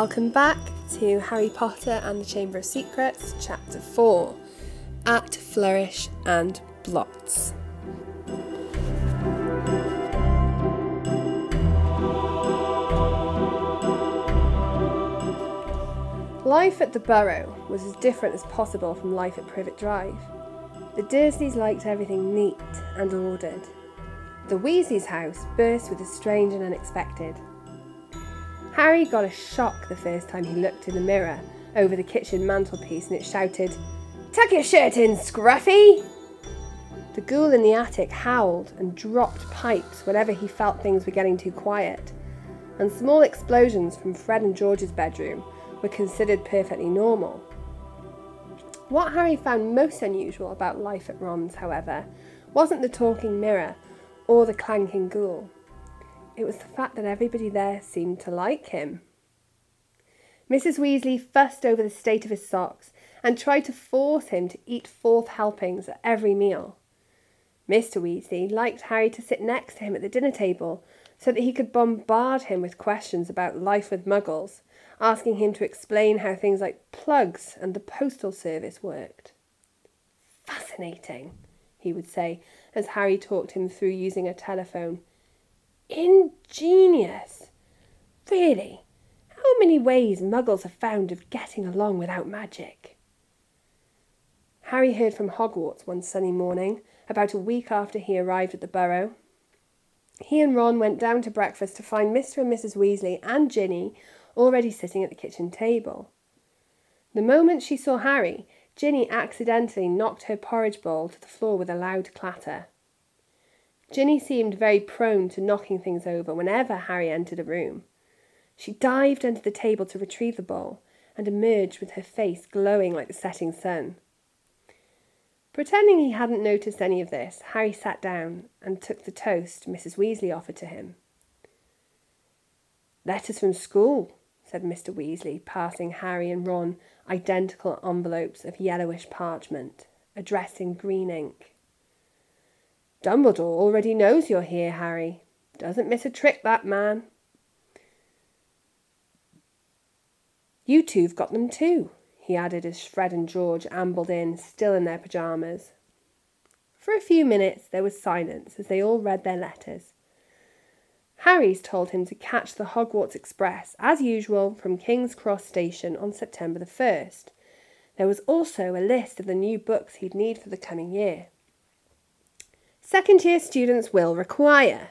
Welcome back to Harry Potter and the Chamber of Secrets, Chapter 4 Act, Flourish and Blotts. Life at the Burrow was as different as possible from life at Privet Drive. The Dursleys liked everything neat and ordered. The Weasleys' house burst with the strange and unexpected. Harry got a shock the first time he looked in the mirror over the kitchen mantelpiece and it shouted, Tuck your shirt in, Scruffy! The ghoul in the attic howled and dropped pipes whenever he felt things were getting too quiet, and small explosions from Fred and George's bedroom were considered perfectly normal. What Harry found most unusual about life at Ron's, however, wasn't the talking mirror or the clanking ghoul. It was the fact that everybody there seemed to like him. Mrs. Weasley fussed over the state of his socks and tried to force him to eat fourth helpings at every meal. Mr. Weasley liked Harry to sit next to him at the dinner table so that he could bombard him with questions about life with muggles asking him to explain how things like plugs and the postal service worked. Fascinating, he would say as Harry talked him through using a telephone. Ingenious. Really, how many ways muggles have found of getting along without magic? Harry heard from Hogwarts one sunny morning, about a week after he arrived at the Burrow. He and Ron went down to breakfast to find Mr. and Mrs. Weasley and Ginny already sitting at the kitchen table. The moment she saw Harry, Ginny accidentally knocked her porridge bowl to the floor with a loud clatter. Ginny seemed very prone to knocking things over whenever Harry entered a room. She dived under the table to retrieve the bowl and emerged with her face glowing like the setting sun. Pretending he hadn't noticed any of this, Harry sat down and took the toast Mrs. Weasley offered to him. Letters from school, said Mr. Weasley, passing Harry and Ron identical envelopes of yellowish parchment, addressed in green ink. Dumbledore already knows you're here, Harry. Doesn't miss a trick, that man. You two've got them too, he added as Fred and George ambled in, still in their pyjamas. For a few minutes there was silence as they all read their letters. Harry's told him to catch the Hogwarts Express, as usual, from King's Cross Station on September the 1st. There was also a list of the new books he'd need for the coming year. Second year students will require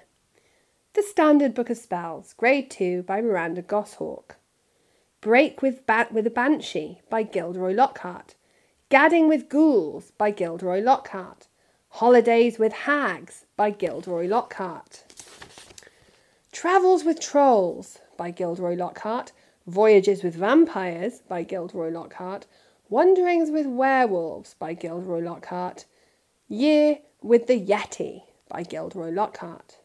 The Standard Book of Spells, Grade 2 by Miranda Goshawk. Break with, ba- with a Banshee by Gilderoy Lockhart. Gadding with Ghouls by Gilderoy Lockhart. Holidays with Hags by Gilderoy Lockhart. Travels with Trolls by Gilderoy Lockhart, Voyages with Vampires by Gilderoy Lockhart, Wanderings with Werewolves by Gilderoy Lockhart, Year with the Yeti by Gilderoy Lockhart.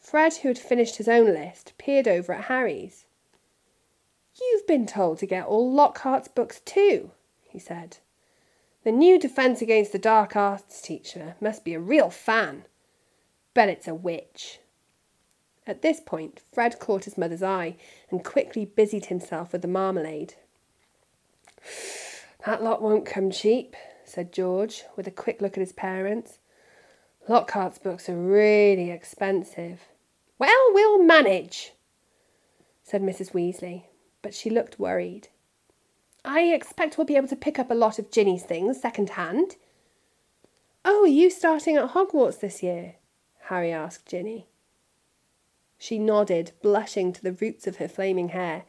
Fred, who had finished his own list, peered over at Harry's. You've been told to get all Lockhart's books too, he said. The new Defence Against the Dark Arts teacher must be a real fan. Bet it's a witch. At this point, Fred caught his mother's eye and quickly busied himself with the marmalade. That lot won't come cheap, said George, with a quick look at his parents. Lockhart's books are really expensive. Well, we'll manage, said Mrs. Weasley, but she looked worried. I expect we'll be able to pick up a lot of Ginny's things second hand. Oh, are you starting at Hogwarts this year? Harry asked Ginny. She nodded, blushing to the roots of her flaming hair,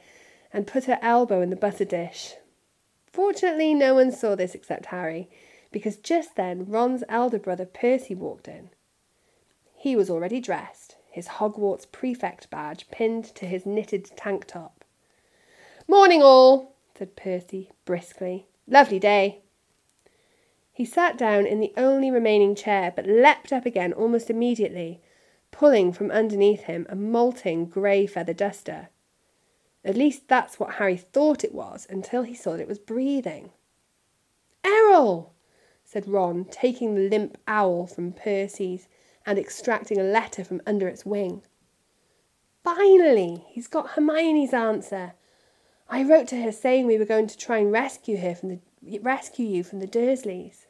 and put her elbow in the butter dish. Fortunately, no one saw this except Harry, because just then Ron's elder brother Percy walked in. He was already dressed, his Hogwarts prefect badge pinned to his knitted tank top. Morning, all, said Percy briskly. Lovely day. He sat down in the only remaining chair, but leapt up again almost immediately pulling from underneath him a molting grey feather duster. At least that's what Harry thought it was until he saw that it was breathing. Errol! said Ron, taking the limp owl from Percy's and extracting a letter from under its wing. Finally, he's got Hermione's answer. I wrote to her saying we were going to try and rescue her from the rescue you from the Dursleys.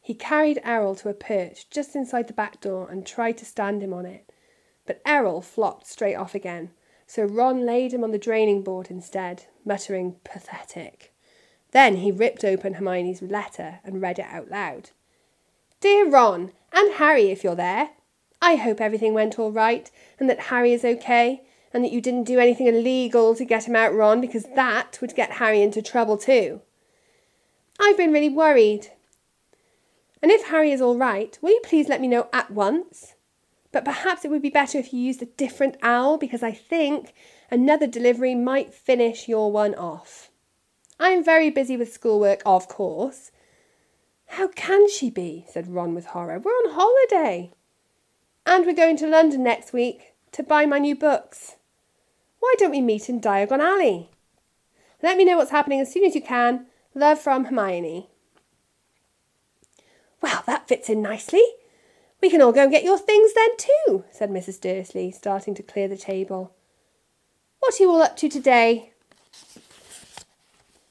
He carried Errol to a perch just inside the back door and tried to stand him on it, but Errol flopped straight off again, so Ron laid him on the draining board instead, muttering pathetic. Then he ripped open Hermione's letter and read it out loud. Dear Ron, and Harry if you're there, I hope everything went all right and that Harry is okay and that you didn't do anything illegal to get him out, Ron, because that would get Harry into trouble too. I've been really worried. And if Harry is all right, will you please let me know at once? But perhaps it would be better if you used a different owl because I think another delivery might finish your one off. I am very busy with schoolwork, of course. How can she be? said Ron with horror. We're on holiday. And we're going to London next week to buy my new books. Why don't we meet in Diagon Alley? Let me know what's happening as soon as you can. Love from Hermione. Well, that fits in nicely. We can all go and get your things then too, said Mrs. Dursley, starting to clear the table. What are you all up to today?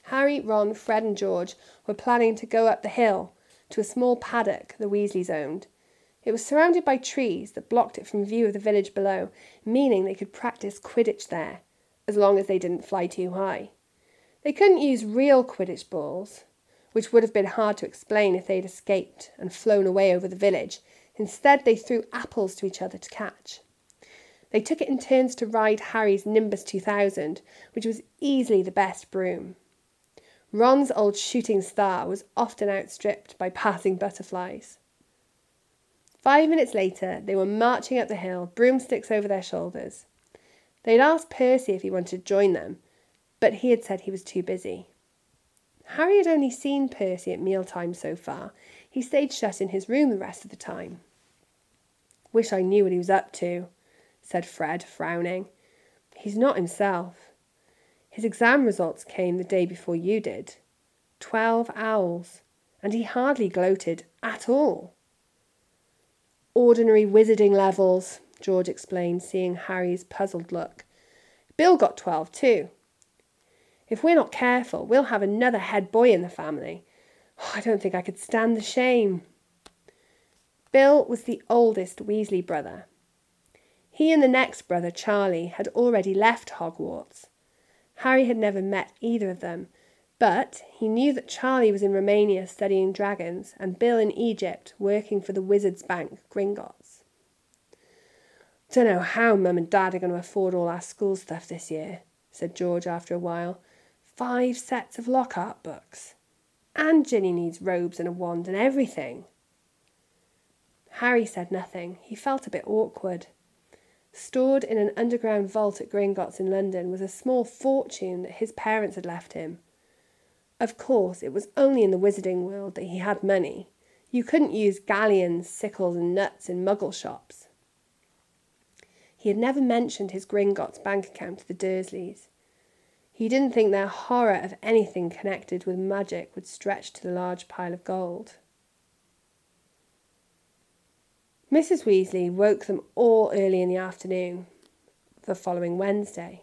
Harry, Ron, Fred, and George were planning to go up the hill to a small paddock the Weasleys owned. It was surrounded by trees that blocked it from view of the village below, meaning they could practice Quidditch there, as long as they didn't fly too high. They couldn't use real Quidditch balls, which would have been hard to explain if they'd escaped and flown away over the village. Instead, they threw apples to each other to catch. They took it in turns to ride Harry's Nimbus 2000, which was easily the best broom. Ron's old shooting star was often outstripped by passing butterflies. Five minutes later, they were marching up the hill, broomsticks over their shoulders. They'd asked Percy if he wanted to join them, but he had said he was too busy. Harry had only seen Percy at mealtime so far. He stayed shut in his room the rest of the time. Wish I knew what he was up to, said Fred, frowning. He's not himself. His exam results came the day before you did. Twelve owls, and he hardly gloated at all. Ordinary wizarding levels, George explained, seeing Harry's puzzled look. Bill got twelve too. If we're not careful, we'll have another head boy in the family. Oh, I don't think I could stand the shame. Bill was the oldest Weasley brother. He and the next brother, Charlie, had already left Hogwarts. Harry had never met either of them, but he knew that Charlie was in Romania studying dragons and Bill in Egypt working for the Wizards Bank, Gringotts. Don't know how Mum and Dad are going to afford all our school stuff this year, said George after a while. Five sets of Lockhart books. And Ginny needs robes and a wand and everything. Harry said nothing. He felt a bit awkward. Stored in an underground vault at Gringotts in London was a small fortune that his parents had left him. Of course, it was only in the wizarding world that he had money. You couldn't use galleons, sickles, and nuts in muggle shops. He had never mentioned his Gringotts bank account to the Dursleys. He didn't think their horror of anything connected with magic would stretch to the large pile of gold. Mrs. Weasley woke them all early in the afternoon the following Wednesday.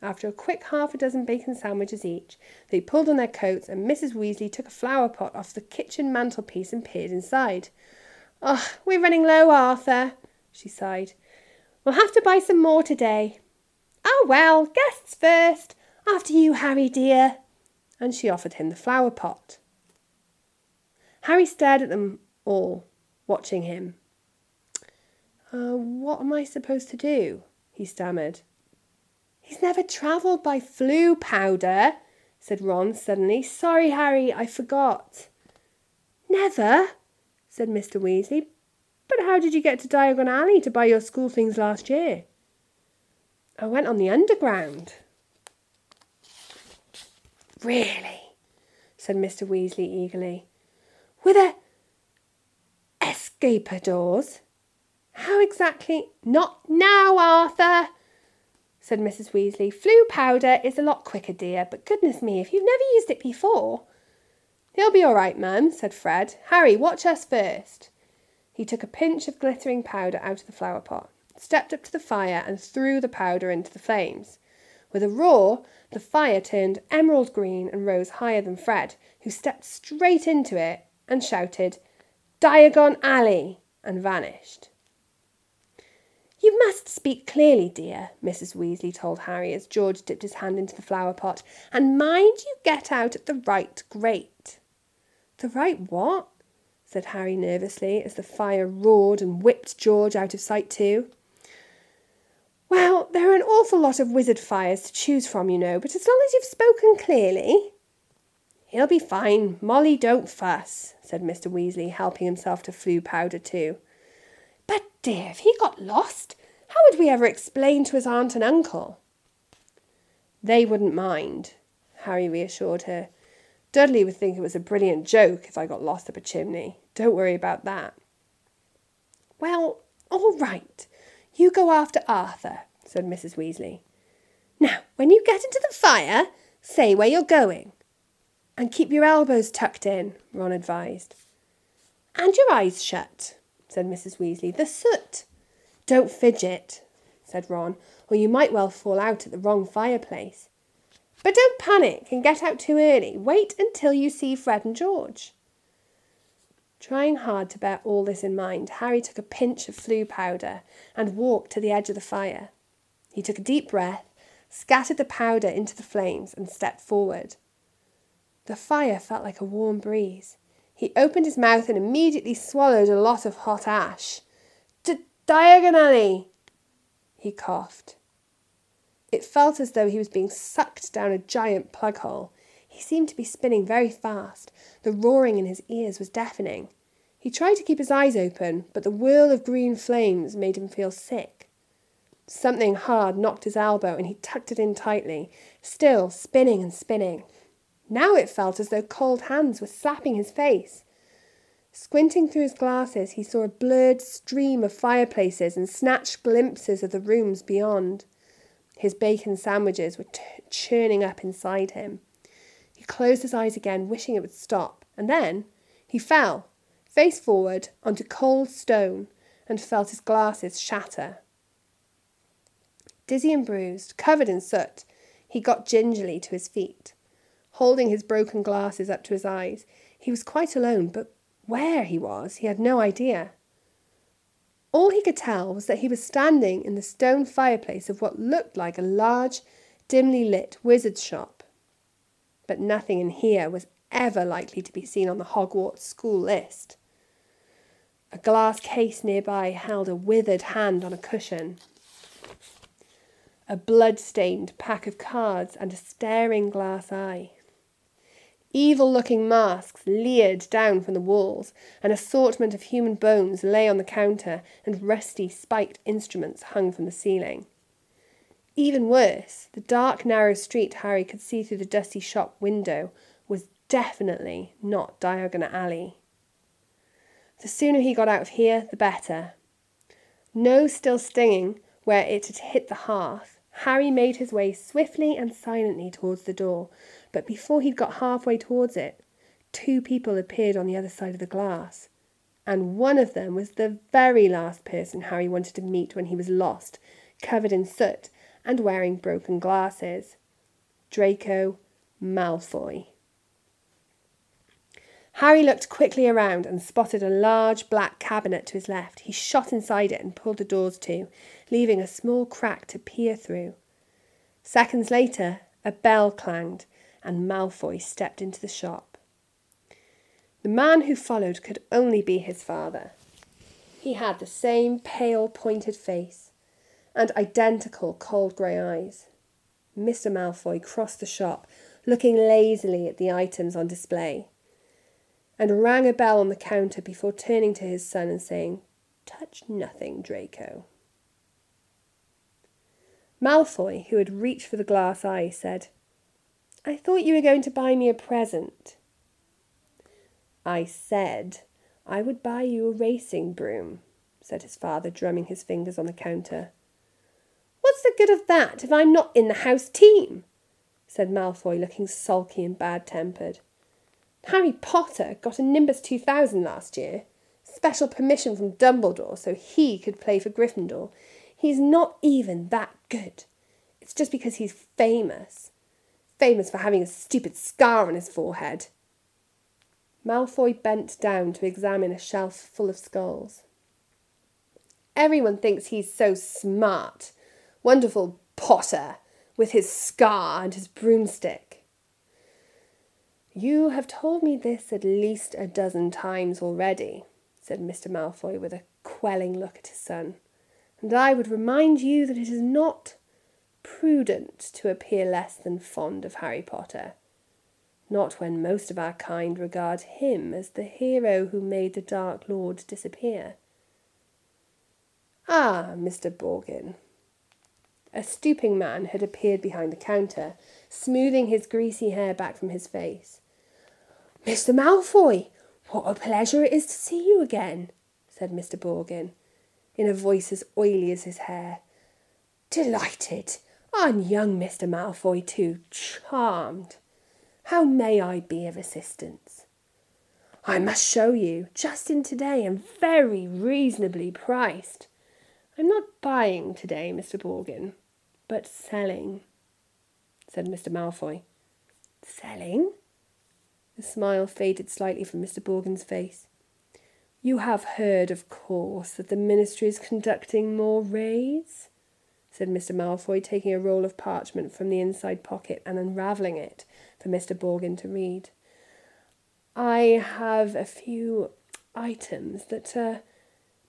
After a quick half a dozen bacon sandwiches each, they pulled on their coats and Mrs. Weasley took a flower pot off the kitchen mantelpiece and peered inside. Oh, we're running low, Arthur, she sighed. We'll have to buy some more today. Oh, well, guests first. After you, Harry, dear. And she offered him the flower pot. Harry stared at them all, watching him. Uh, what am I supposed to do? he stammered. He's never travelled by Floo powder, said Ron suddenly. Sorry, Harry, I forgot. Never, said Mr. Weasley. But how did you get to Diagon Alley to buy your school things last year? I went on the underground. Really? said Mr. Weasley eagerly. With a escapators? How exactly? Not now, Arthur, said Mrs. Weasley. Floo powder is a lot quicker, dear, but goodness me, if you've never used it before. He'll be all right, ma'am, said Fred. Harry, watch us first. He took a pinch of glittering powder out of the flower pot, stepped up to the fire, and threw the powder into the flames. With a roar, the fire turned emerald green and rose higher than Fred, who stepped straight into it and shouted, Diagon Alley, and vanished. You must speak clearly, dear, Mrs. Weasley told Harry as George dipped his hand into the flower pot, and mind you get out at the right grate. The right what? said Harry nervously as the fire roared and whipped George out of sight too. Well, there are an awful lot of wizard fires to choose from, you know, but as long as you've spoken clearly. He'll be fine. Molly, don't fuss, said Mr. Weasley, helping himself to Floo powder too. But, dear, if he got lost, how would we ever explain to his aunt and uncle? They wouldn't mind, Harry reassured her. Dudley would think it was a brilliant joke if I got lost up a chimney. Don't worry about that. Well, all right. You go after Arthur, said Mrs. Weasley. Now, when you get into the fire, say where you're going. And keep your elbows tucked in, Ron advised. And your eyes shut, said Mrs. Weasley. The soot. Don't fidget, said Ron, or you might well fall out at the wrong fireplace. But don't panic and get out too early. Wait until you see Fred and George. Trying hard to bear all this in mind, Harry took a pinch of Floo powder and walked to the edge of the fire. He took a deep breath, scattered the powder into the flames, and stepped forward. The fire felt like a warm breeze. He opened his mouth and immediately swallowed a lot of hot ash. Diagonally! He coughed. It felt as though he was being sucked down a giant plug hole. He seemed to be spinning very fast. The roaring in his ears was deafening. He tried to keep his eyes open, but the whirl of green flames made him feel sick. Something hard knocked his elbow and he tucked it in tightly, still spinning and spinning. Now it felt as though cold hands were slapping his face. Squinting through his glasses, he saw a blurred stream of fireplaces and snatched glimpses of the rooms beyond. His bacon sandwiches were t- churning up inside him. He closed his eyes again, wishing it would stop, and then he fell, face forward, onto cold stone and felt his glasses shatter. Dizzy and bruised, covered in soot, he got gingerly to his feet. Holding his broken glasses up to his eyes, he was quite alone, but where he was, he had no idea. All he could tell was that he was standing in the stone fireplace of what looked like a large, dimly lit wizard's shop. But nothing in here was ever likely to be seen on the Hogwarts school list. A glass case nearby held a withered hand on a cushion. A blood stained pack of cards and a staring glass eye. Evil looking masks leered down from the walls, an assortment of human bones lay on the counter, and rusty, spiked instruments hung from the ceiling. Even worse, the dark, narrow street Harry could see through the dusty shop window was definitely not Diagon Alley. The sooner he got out of here, the better. No still stinging where it had hit the hearth, Harry made his way swiftly and silently towards the door, but before he'd got halfway towards it, two people appeared on the other side of the glass. And one of them was the very last person Harry wanted to meet when he was lost, covered in soot and wearing broken glasses. Draco Malfoy. Harry looked quickly around and spotted a large black cabinet to his left. He shot inside it and pulled the doors to, leaving a small crack to peer through. Seconds later, a bell clanged, and Malfoy stepped into the shop. The man who followed could only be his father. He had the same pale, pointed face and identical cold grey eyes. Mr. Malfoy crossed the shop, looking lazily at the items on display, and rang a bell on the counter before turning to his son and saying, Touch nothing, Draco. Malfoy, who had reached for the glass eye, said, I thought you were going to buy me a present. I said I would buy you a racing broom, said his father, drumming his fingers on the counter. What's the good of that if I'm not in the house team? said Malfoy, looking sulky and bad tempered. Harry Potter got a Nimbus 2000 last year. Special permission from Dumbledore so he could play for Gryffindor. He's not even that good. It's just because he's famous. Famous for having a stupid scar on his forehead. Malfoy bent down to examine a shelf full of skulls. Everyone thinks he's so smart. Wonderful Potter, with his scar and his broomstick. You have told me this at least a dozen times already, said Mr. Malfoy with a quelling look at his son, and I would remind you that it is not prudent to appear less than fond of Harry Potter not when most of our kind regard him as the hero who made the Dark Lord disappear. Ah, Mr. Borgin. A stooping man had appeared behind the counter, smoothing his greasy hair back from his face. Mr. Malfoy, what a pleasure it is to see you again, said Mr. Borgin, in a voice as oily as his hair. Delighted. And young Mr. Malfoy, too. Charmed. How may I be of assistance? I must show you, just in today, and very reasonably priced. I'm not buying today, Mr. Borgin, but selling, said Mr. Malfoy. Selling? The smile faded slightly from Mr. Borgin's face. You have heard, of course, that the Ministry is conducting more raids? Said Mr. Malfoy, taking a roll of parchment from the inside pocket and unravelling it for Mr. Borgin to read. I have a few items that uh,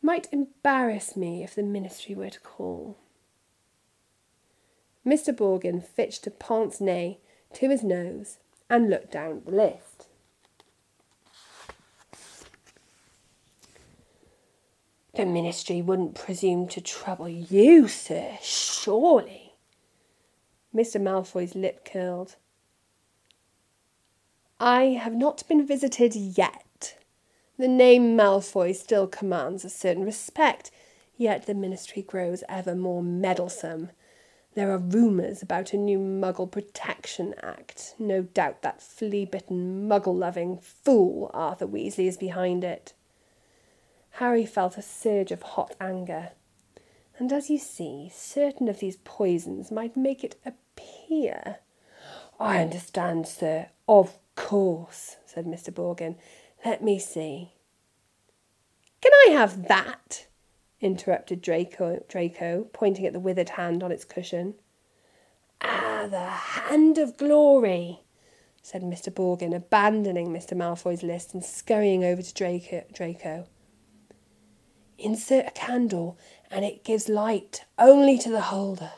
might embarrass me if the ministry were to call. Mr. Borgin fitched a pince nez to his nose and looked down the list. The ministry wouldn't presume to trouble you, sir, surely. Mr. Malfoy's lip curled. I have not been visited yet. The name Malfoy still commands a certain respect, yet the ministry grows ever more meddlesome. There are rumours about a new Muggle Protection Act. No doubt that flea bitten, muggle loving fool Arthur Weasley is behind it. Harry felt a surge of hot anger. And as you see, certain of these poisons might make it appear. I understand, sir. Of course, said Mr. Borgin. Let me see. Can I have that? interrupted Draco, Draco, pointing at the withered hand on its cushion. Ah, the hand of glory, said Mr. Borgin, abandoning Mr. Malfoy's list and scurrying over to Draco. Draco. Insert a candle, and it gives light only to the holder.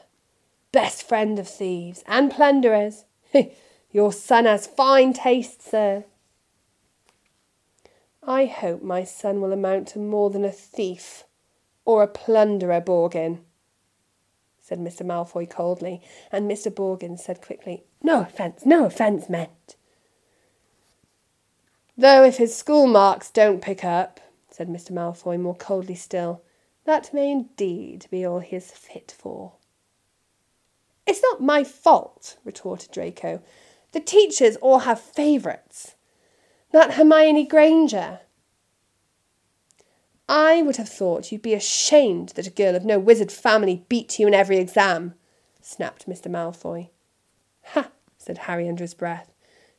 Best friend of thieves and plunderers. Your son has fine taste, sir. I hope my son will amount to more than a thief or a plunderer, Borgin, said Mr. Malfoy coldly, and Mr. Borgin said quickly, No offence, no offence meant. Though if his school marks don't pick up, said Mr. Malfoy more coldly still, that may indeed be all he is fit for. It's not my fault, retorted Draco. The teachers all have favourites. That Hermione Granger. I would have thought you'd be ashamed that a girl of no wizard family beat you in every exam, snapped Mr. Malfoy. Ha! said Harry under his breath,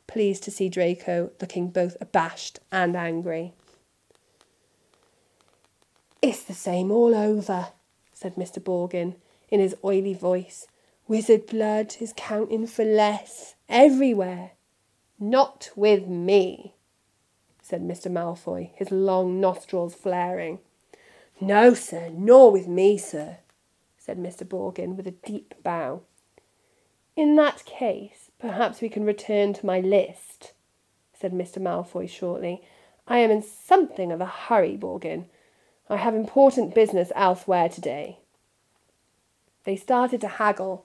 pleased to see Draco looking both abashed and angry. It's the same all over, said Mr. Borgin in his oily voice. Wizard blood is counting for less everywhere. Not with me, said Mr. Malfoy, his long nostrils flaring. No, sir, nor with me, sir, said Mr. Borgin with a deep bow. In that case, perhaps we can return to my list, said Mr. Malfoy shortly. I am in something of a hurry, Borgin. I have important business elsewhere today. They started to haggle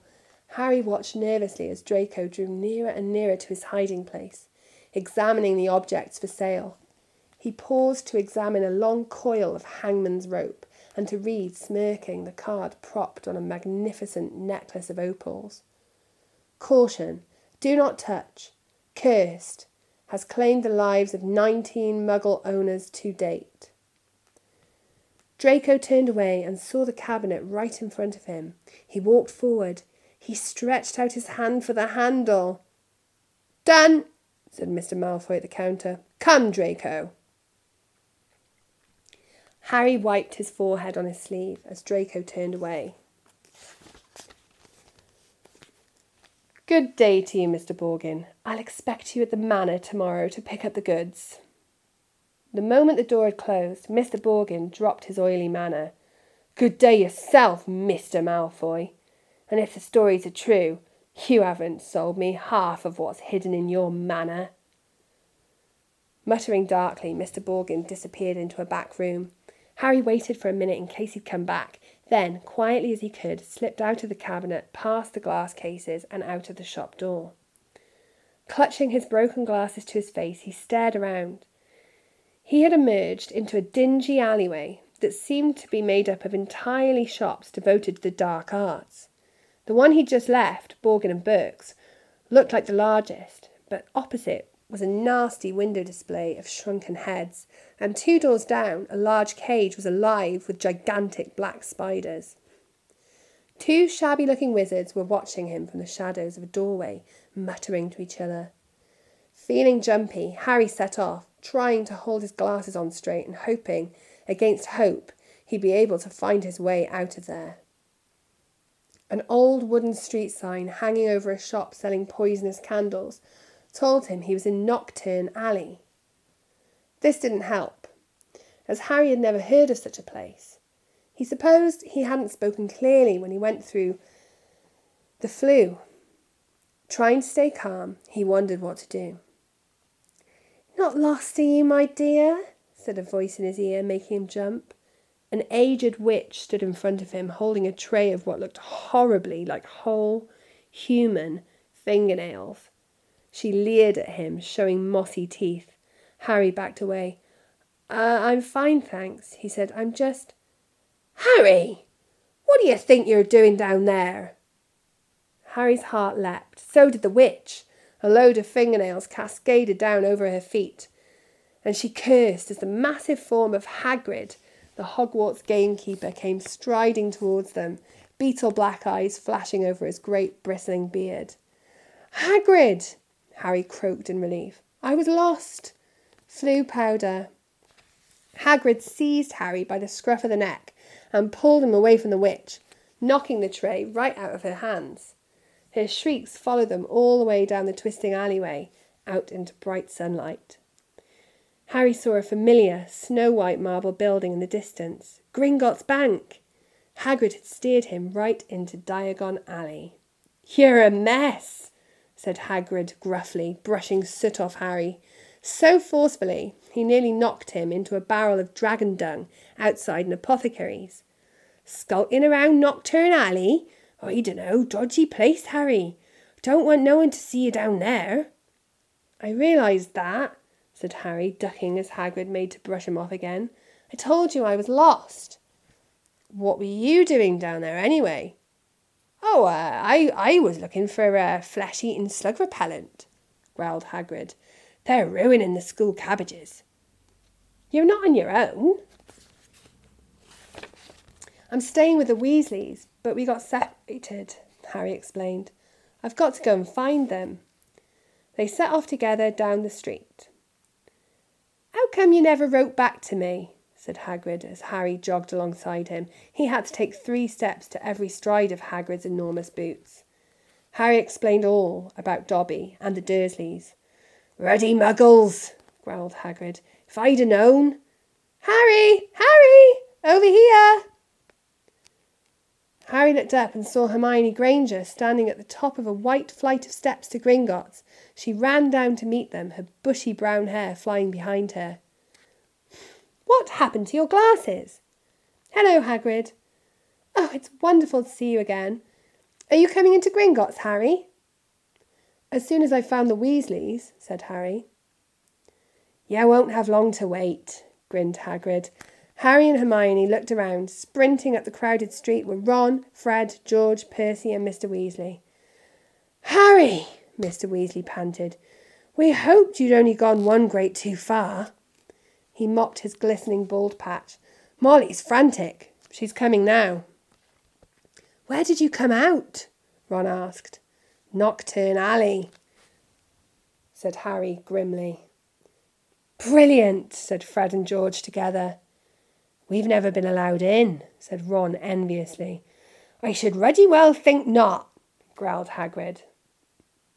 Harry watched nervously as Draco drew nearer and nearer to his hiding place, examining the objects for sale. He paused to examine a long coil of hangman's rope and to read, smirking, the card propped on a magnificent necklace of opals. Caution, do not touch. Cursed, has claimed the lives of 19 muggle owners to date. Draco turned away and saw the cabinet right in front of him. He walked forward, He stretched out his hand for the handle. Done, said Mr. Malfoy at the counter. Come, Draco. Harry wiped his forehead on his sleeve as Draco turned away. Good day to you, Mr. Borgin. I'll expect you at the manor tomorrow to pick up the goods. The moment the door had closed, Mr. Borgin dropped his oily manner. Good day yourself, Mr. Malfoy. And if the stories are true, you haven't sold me half of what's hidden in your manor. Muttering darkly, Mr. Borgin disappeared into a back room. Harry waited for a minute in case he'd come back, then, quietly as he could, slipped out of the cabinet, past the glass cases, and out of the shop door. Clutching his broken glasses to his face, he stared around. He had emerged into a dingy alleyway that seemed to be made up of entirely shops devoted to the dark arts. The one he'd just left, Borgin and Burke's, looked like the largest, but opposite was a nasty window display of shrunken heads, and two doors down, a large cage was alive with gigantic black spiders. Two shabby looking wizards were watching him from the shadows of a doorway, muttering to each other. Feeling jumpy, Harry set off, trying to hold his glasses on straight and hoping, against hope, he'd be able to find his way out of there. An old wooden street sign hanging over a shop selling poisonous candles told him he was in Knockturn Alley. This didn't help, as Harry had never heard of such a place. He supposed he hadn't spoken clearly when he went through the Floo. Trying to stay calm, he wondered what to do. Not lost, are you, my dear? said a voice in his ear, making him jump. An aged witch stood in front of him, holding a tray of what looked horribly like whole human fingernails. She leered at him, showing mossy teeth. Harry backed away. Uh, I'm fine, thanks, he said. I'm just. Harry! What do you think you're doing down there? Harry's heart leapt. So did the witch. A load of fingernails cascaded down over her feet, and she cursed as the massive form of Hagrid, the Hogwarts gamekeeper, came striding towards them, beetle black eyes flashing over his great bristling beard. Hagrid! Harry croaked in relief. I was lost. Floo powder. Hagrid seized Harry by the scruff of the neck and pulled him away from the witch, knocking the tray right out of her hands. Her shrieks followed them all the way down the twisting alleyway, out into bright sunlight. Harry saw a familiar, snow white marble building in the distance Gringotts Bank. Hagrid had steered him right into Diagon Alley. You're a mess, said Hagrid gruffly, brushing soot off Harry. So forcefully, he nearly knocked him into a barrel of dragon dung outside an apothecary's. Skulking around Knockturn Alley? I dunno, dodgy place, Harry. Don't want no one to see you down there. I realised that, said Harry, ducking as Hagrid made to brush him off again. I told you I was lost. What were you doing down there anyway? Oh, uh, I, I was looking for a flesh eating slug repellent, growled Hagrid. They're ruining the school cabbages. You're not on your own. I'm staying with the Weasleys, but we got separated, Harry explained. I've got to go and find them. They set off together down the street. How come you never wrote back to me? said Hagrid as Harry jogged alongside him. He had to take three steps to every stride of Hagrid's enormous boots. Harry explained all about Dobby and the Dursleys. Ready, muggles, growled Hagrid. If I'd have known. Harry! Harry! Over here! Harry looked up and saw Hermione Granger standing at the top of a white flight of steps to Gringotts. She ran down to meet them, her bushy brown hair flying behind her. What happened to your glasses? Hello, Hagrid. Oh, it's wonderful to see you again. Are you coming into Gringotts, Harry? As soon as I've found the Weasleys, said Harry. You won't have long to wait, grinned Hagrid. Harry and Hermione looked around. Sprinting up the crowded street were Ron, Fred, George, Percy, and Mr. Weasley. Harry, Mr. Weasley panted, we hoped you'd only gone one grade too far. He mopped his glistening bald patch. Molly's frantic. She's coming now. Where did you come out? Ron asked. Knockturn Alley, said Harry grimly. Brilliant, said Fred and George together. We've never been allowed in, said Ron enviously. I should ruddy well think not, growled Hagrid.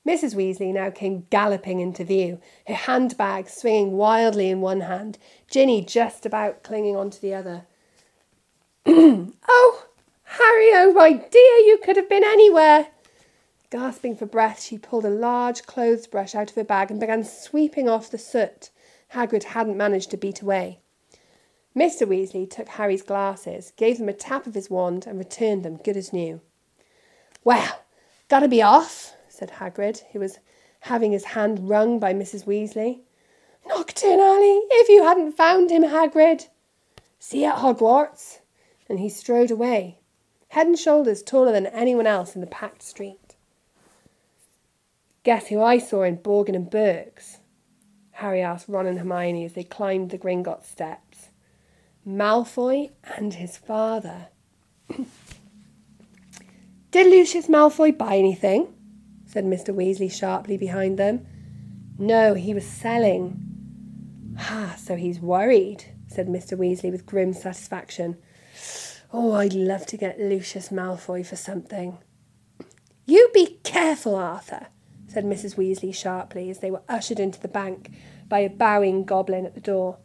Mrs. Weasley now came galloping into view, her handbag swinging wildly in one hand, Ginny just about clinging onto the other. oh, Harry, oh my dear, you could have been anywhere. Gasping for breath, she pulled a large clothes brush out of her bag and began sweeping off the soot Hagrid hadn't managed to beat away. Mr. Weasley took Harry's glasses, gave them a tap of his wand, and returned them good as new. Well, gotta be off, said Hagrid, who was having his hand wrung by Mrs. Weasley. Knockturn Alley, if you hadn't found him, Hagrid. See you at Hogwarts. And he strode away, head and shoulders taller than anyone else in the packed street. Guess who I saw in Borgin and Burke's? Harry asked Ron and Hermione as they climbed the Gringotts steps. Malfoy and his father. Did Lucius Malfoy buy anything? said Mr. Weasley sharply behind them. No, he was selling. Ah, so he's worried, said Mr. Weasley with grim satisfaction. Oh, I'd love to get Lucius Malfoy for something. You be careful, Arthur, said Mrs. Weasley sharply as they were ushered into the bank by a bowing goblin at the door.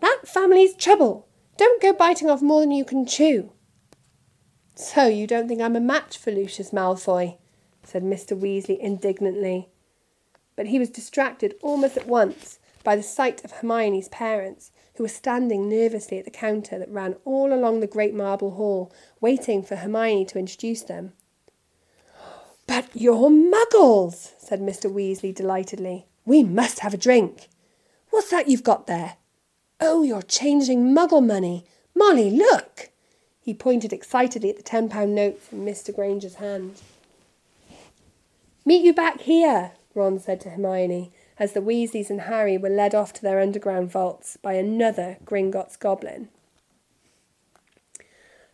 That family's trouble. Don't go biting off more than you can chew. So you don't think I'm a match for Lucius Malfoy? said Mr. Weasley indignantly. But he was distracted almost at once by the sight of Hermione's parents, who were standing nervously at the counter that ran all along the great marble hall, waiting for Hermione to introduce them. But you're muggles, said Mr. Weasley delightedly. We must have a drink. What's that you've got there? Oh, you're changing muggle money. Molly, look! He pointed excitedly at the ten pound notes in Mr. Granger's hand. Meet you back here, Ron said to Hermione, as the Weasleys and Harry were led off to their underground vaults by another Gringotts goblin.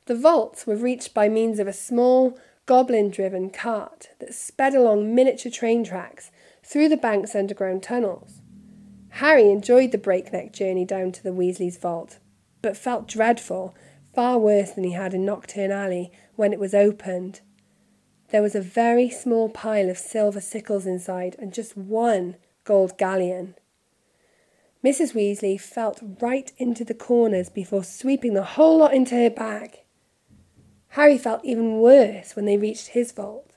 The vaults were reached by means of a small, goblin driven cart that sped along miniature train tracks through the bank's underground tunnels. Harry enjoyed the breakneck journey down to the Weasleys' vault, but felt dreadful, far worse than he had in Knockturn Alley when it was opened. There was a very small pile of silver sickles inside and just one gold galleon. Mrs. Weasley felt right into the corners before sweeping the whole lot into her bag. Harry felt even worse when they reached his vault.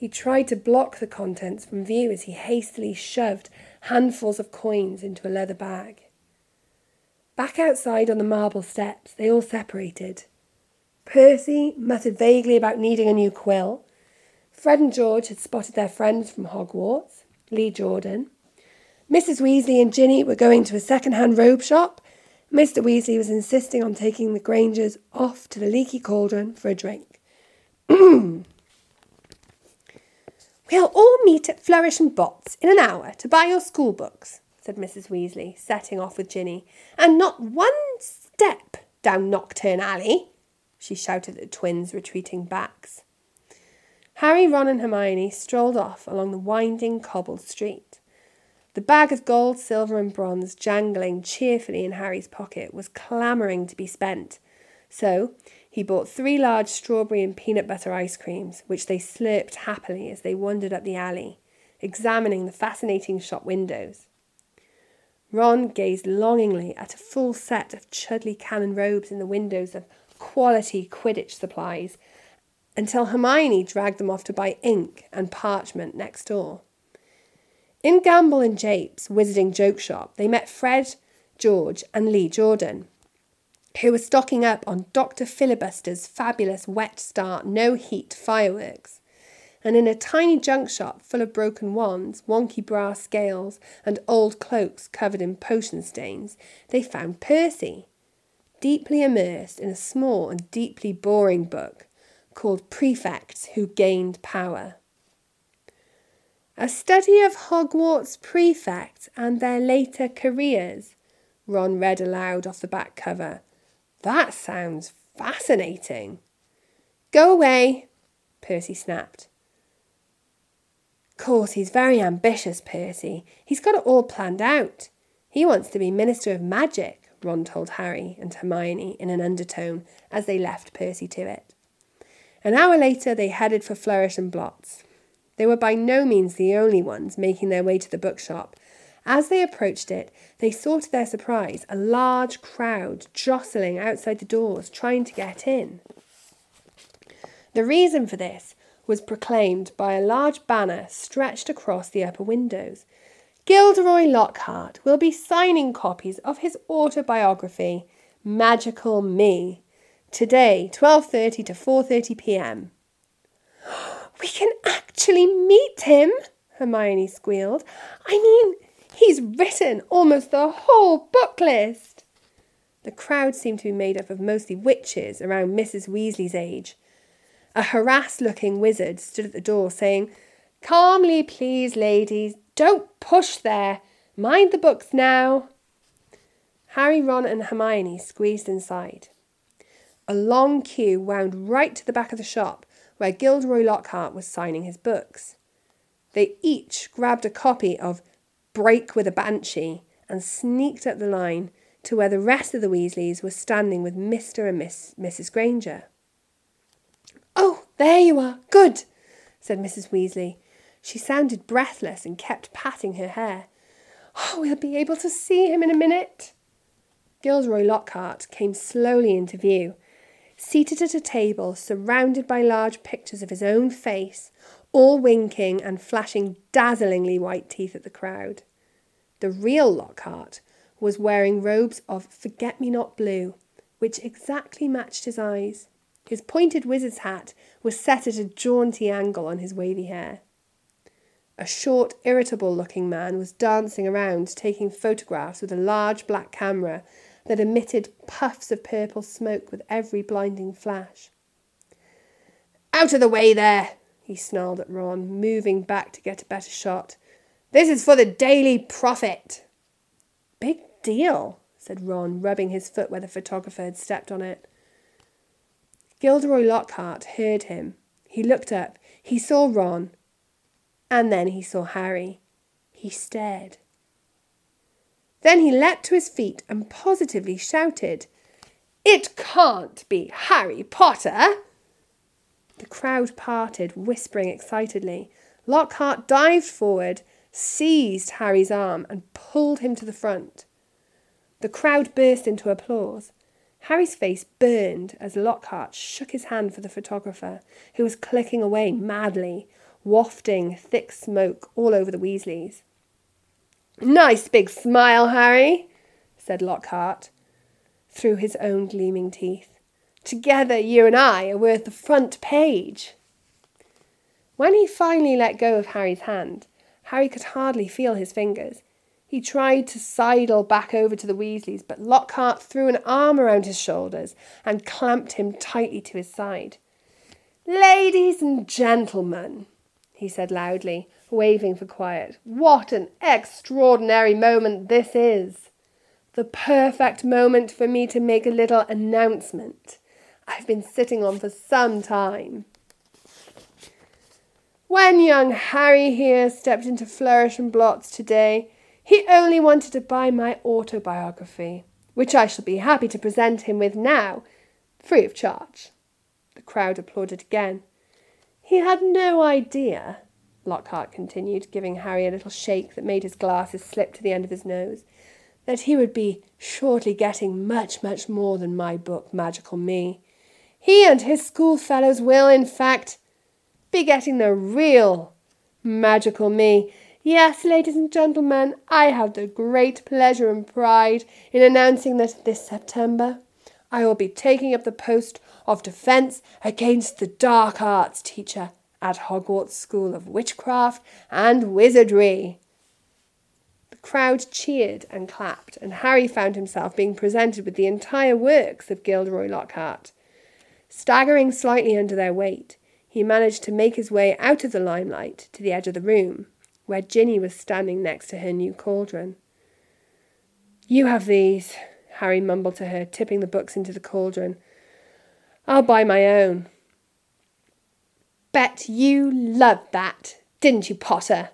He tried to block the contents from view as he hastily shoved handfuls of coins into a leather bag. Back outside on the marble steps, they all separated. Percy muttered vaguely about needing a new quill, Fred and George had spotted their friends from Hogwarts, Lee Jordan. Mrs. Weasley and Ginny were going to a second-hand robe shop. Mr. Weasley was insisting on taking the Grangers off to the Leaky Cauldron for a drink. we'll all meet at Flourish and Bott's in an hour to buy your school books, said Mrs. Weasley, setting off with Ginny. And not one step down Knockturn Alley, she shouted at the twins' retreating backs. Harry, Ron, and Hermione strolled off along the winding cobbled street. The bag of gold, silver, and bronze jangling cheerfully in Harry's pocket was clamouring to be spent. So he bought three large strawberry and peanut butter ice creams, which they slurped happily as they wandered up the alley, examining the fascinating shop windows. Ron gazed longingly at a full set of Chudley cannon robes in the windows of quality Quidditch supplies until Hermione dragged them off to buy ink and parchment next door. In Gamble and Jape's Wizarding Joke Shop, they met Fred, George, and Lee Jordan, who were stocking up on Dr. Filibuster's fabulous wet start, no heat fireworks. And in a tiny junk shop full of broken wands, wonky brass scales, and old cloaks covered in potion stains, they found Percy, deeply immersed in a small and deeply boring book called Prefects Who Gained Power. A study of Hogwarts prefects and their later careers, Ron read aloud off the back cover. That sounds fascinating. Go away, Percy snapped. course, he's very ambitious, Percy. He's got it all planned out. He wants to be Minister of Magic, Ron told Harry and Hermione in an undertone as they left Percy to it. An hour later, they headed for Flourish and Blotts. They were by no means the only ones making their way to the bookshop. As they approached it, they saw to their surprise a large crowd jostling outside the doors, trying to get in. The reason for this was proclaimed by a large banner stretched across the upper windows. Gilderoy Lockhart will be signing copies of his autobiography, Magical Me, today, 12:30 to 4:30 p.m. We can actually meet him, Hermione squealed. I mean, he's written almost the whole book list. The crowd seemed to be made up of mostly witches around Mrs. Weasley's age. A harassed looking wizard stood at the door saying, Calmly, please, ladies. Don't push there. Mind the books now. Harry, Ron, and Hermione squeezed inside. A long queue wound right to the back of the shop where Gilderoy Lockhart was signing his books. They each grabbed a copy of Break with a Banshee and sneaked up the line to where the rest of the Weasleys were standing with Mr. and Miss Mrs. Granger. Oh, there you are. Good, said Mrs. Weasley. She sounded breathless and kept patting her hair. Oh, we'll be able to see him in a minute. Gilderoy Lockhart came slowly into view, seated at a table surrounded by large pictures of his own face, all winking and flashing dazzlingly white teeth at the crowd. The real Lockhart was wearing robes of forget me not blue, which exactly matched his eyes. His pointed wizard's hat was set at a jaunty angle on his wavy hair. A short, irritable looking man was dancing around taking photographs with a large black camera that emitted puffs of purple smoke with every blinding flash. Out of the way there, he snarled at Ron, moving back to get a better shot. This is for the Daily Prophet. Big deal, said Ron, rubbing his foot where the photographer had stepped on it. Gilderoy Lockhart heard him. He looked up. He saw Ron. And then he saw Harry. He stared. Then he leapt to his feet and positively shouted, It can't be Harry Potter! The crowd parted, whispering excitedly. Lockhart dived forward, seized Harry's arm, and pulled him to the front. The crowd burst into applause. Harry's face burned as Lockhart shook his hand for the photographer, who was clicking away madly, wafting thick smoke all over the Weasleys. Nice big smile, Harry, said Lockhart, through his own gleaming teeth. Together, you and I are worth the front page. When he finally let go of Harry's hand, Harry could hardly feel his fingers. He tried to sidle back over to the Weasleys, but Lockhart threw an arm around his shoulders and clamped him tightly to his side. Ladies and gentlemen, he said loudly, waving for quiet, what an extraordinary moment this is! The perfect moment for me to make a little announcement I've been sitting on for some time. When young Harry here stepped into Flourish and Blotts today, he only wanted to buy my autobiography, which I shall be happy to present him with now, free of charge. The crowd applauded again. He had no idea, Lockhart continued, giving Harry a little shake that made his glasses slip to the end of his nose, that he would be shortly getting much, much more than my book, Magical Me. He and his schoolfellows will, in fact, be getting the real Magical Me, Yes, ladies and gentlemen, I have the great pleasure and pride in announcing that this September I will be taking up the post of Defence Against the Dark Arts teacher at Hogwarts School of Witchcraft and Wizardry. The crowd cheered and clapped, and Harry found himself being presented with the entire works of Gilderoy Lockhart. Staggering slightly under their weight, he managed to make his way out of the limelight to the edge of the room where Ginny was standing next to her new cauldron. You have these, Harry mumbled to her, tipping the books into the cauldron. I'll buy my own. Bet you loved that, didn't you, Potter?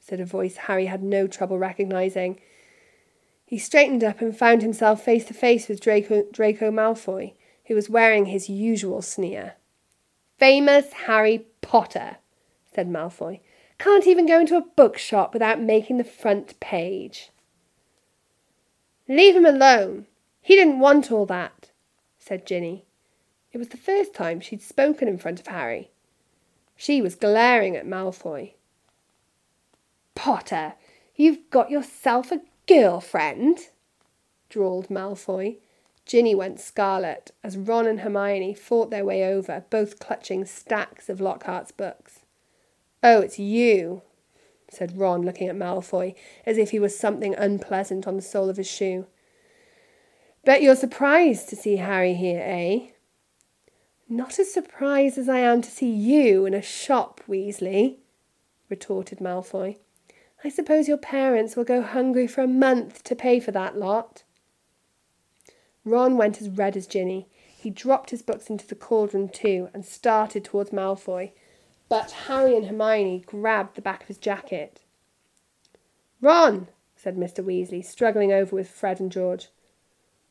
said a voice Harry had no trouble recognising. He straightened up and found himself face to face with Draco, Draco Malfoy, who was wearing his usual sneer. Famous Harry Potter, said Malfoy. Can't even go into a bookshop without making the front page. Leave him alone. He didn't want all that, said Ginny. It was the first time she'd spoken in front of Harry. She was glaring at Malfoy. Potter, you've got yourself a girlfriend, drawled Malfoy. Ginny went scarlet as Ron and Hermione fought their way over, both clutching stacks of Lockhart's books. Oh, it's you, said Ron, looking at Malfoy as if he was something unpleasant on the sole of his shoe. Bet you're surprised to see Harry here, eh? Not as surprised as I am to see you in a shop, Weasley, retorted Malfoy. I suppose your parents will go hungry for a month to pay for that lot. Ron went as red as Ginny. He dropped his books into the cauldron too and started towards Malfoy, but Harry and Hermione grabbed the back of his jacket. Ron, said Mr. Weasley, struggling over with Fred and George.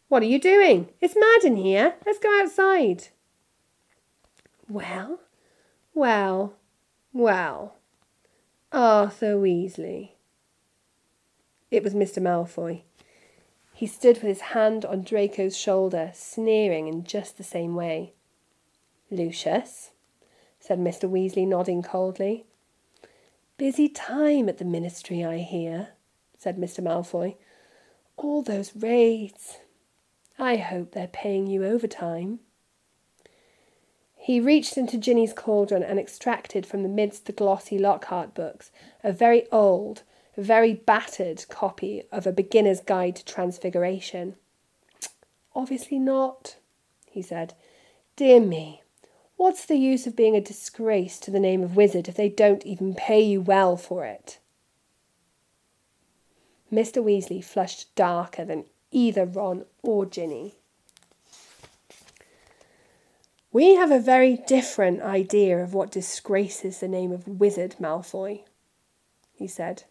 What are you doing? It's mad in here. Let's go outside. Well, well, well, Arthur Weasley. It was Mr. Malfoy. He stood with his hand on Draco's shoulder, sneering in just the same way. Lucius, said Mr. Weasley, nodding coldly. Busy time at the ministry, I hear, said Mr. Malfoy. All those raids. I hope they're paying you overtime. He reached into Ginny's cauldron and extracted from amidst the glossy Lockhart books a very old, very battered copy of A Beginner's Guide to Transfiguration. Obviously not, he said. Dear me, what's the use of being a disgrace to the name of wizard if they don't even pay you well for it? Mr. Weasley flushed darker than either Ron or Ginny. We have a very different idea of what disgraces the name of Wizard Malfoy, he said.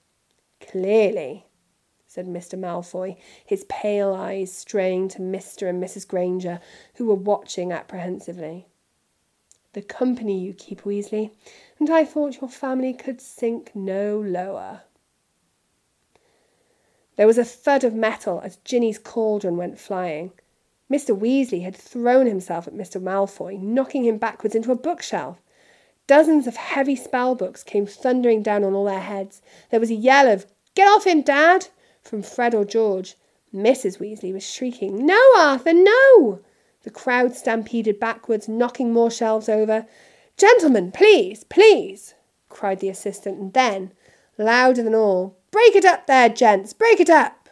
Clearly, said Mr. Malfoy, his pale eyes straying to Mr. and Mrs. Granger, who were watching apprehensively. The company you keep, Weasley, and I thought your family could sink no lower. There was a thud of metal as Ginny's cauldron went flying. Mr. Weasley had thrown himself at Mr. Malfoy, knocking him backwards into a bookshelf. Dozens of heavy spell books came thundering down on all their heads. There was a yell of, Get off him, Dad! from Fred or George. Mrs. Weasley was shrieking, No, Arthur, no! The crowd stampeded backwards, knocking more shelves over. Gentlemen, please, please, cried the assistant, and then, louder than all, Break it up there, gents, break it up!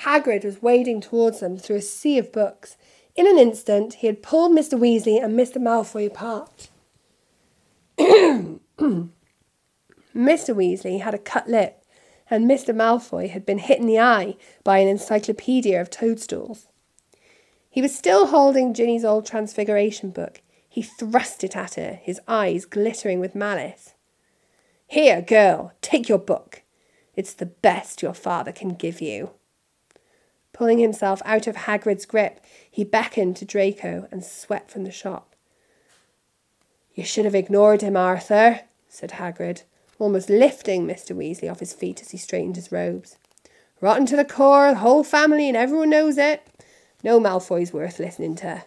Hagrid was wading towards them through a sea of books. In an instant, he had pulled Mr. Weasley and Mr. Malfoy apart. Mr. Weasley had a cut lip, and Mr. Malfoy had been hit in the eye by an encyclopedia of toadstools. He was still holding Ginny's old Transfiguration book. He thrust it at her, his eyes glittering with malice. Here, girl, take your book. It's the best your father can give you. Pulling himself out of Hagrid's grip, he beckoned to Draco and swept from the shop. You should have ignored him, Arthur, said Hagrid, almost lifting Mr. Weasley off his feet as he straightened his robes. Rotten to the core, the whole family, and everyone knows it. No Malfoy's worth listening to.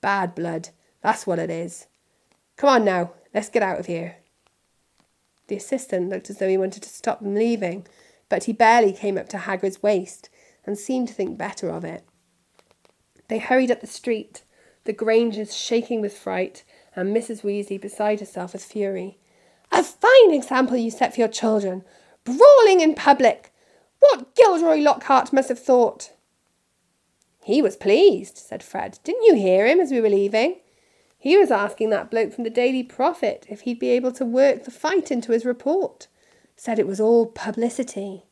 Bad blood, that's what it is. Come on now, let's get out of here. The assistant looked as though he wanted to stop them leaving, but he barely came up to Hagrid's waist and seemed to think better of it. They hurried up the street, the Grangers shaking with fright, and Mrs. Weasley beside herself with fury. A fine example you set for your children! Brawling in public! What Gilderoy Lockhart must have thought! He was pleased, said Fred. Didn't you hear him as we were leaving? He was asking that bloke from the Daily Prophet if he'd be able to work the fight into his report. Said it was all publicity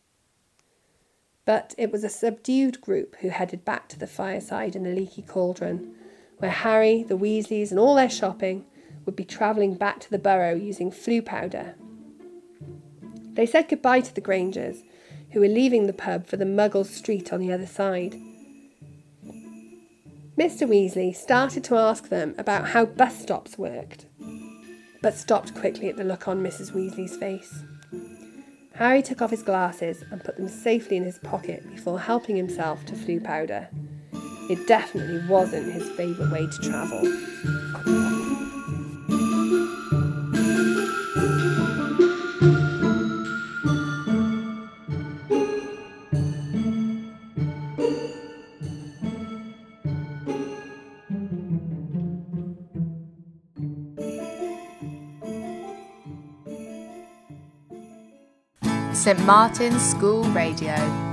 but it was a subdued group who headed back to the fireside in the leaky cauldron, where Harry, the Weasleys, and all their shopping would be travelling back to the Burrow using Floo powder. They said goodbye to the Grangers, who were leaving the pub for the Muggle Street on the other side. Mr. Weasley started to ask them about how bus stops worked, but stopped quickly at the look on Mrs. Weasley's face. Harry took off his glasses and put them safely in his pocket before helping himself to Floo powder. It definitely wasn't his favourite way to travel. St Martin's School Radio.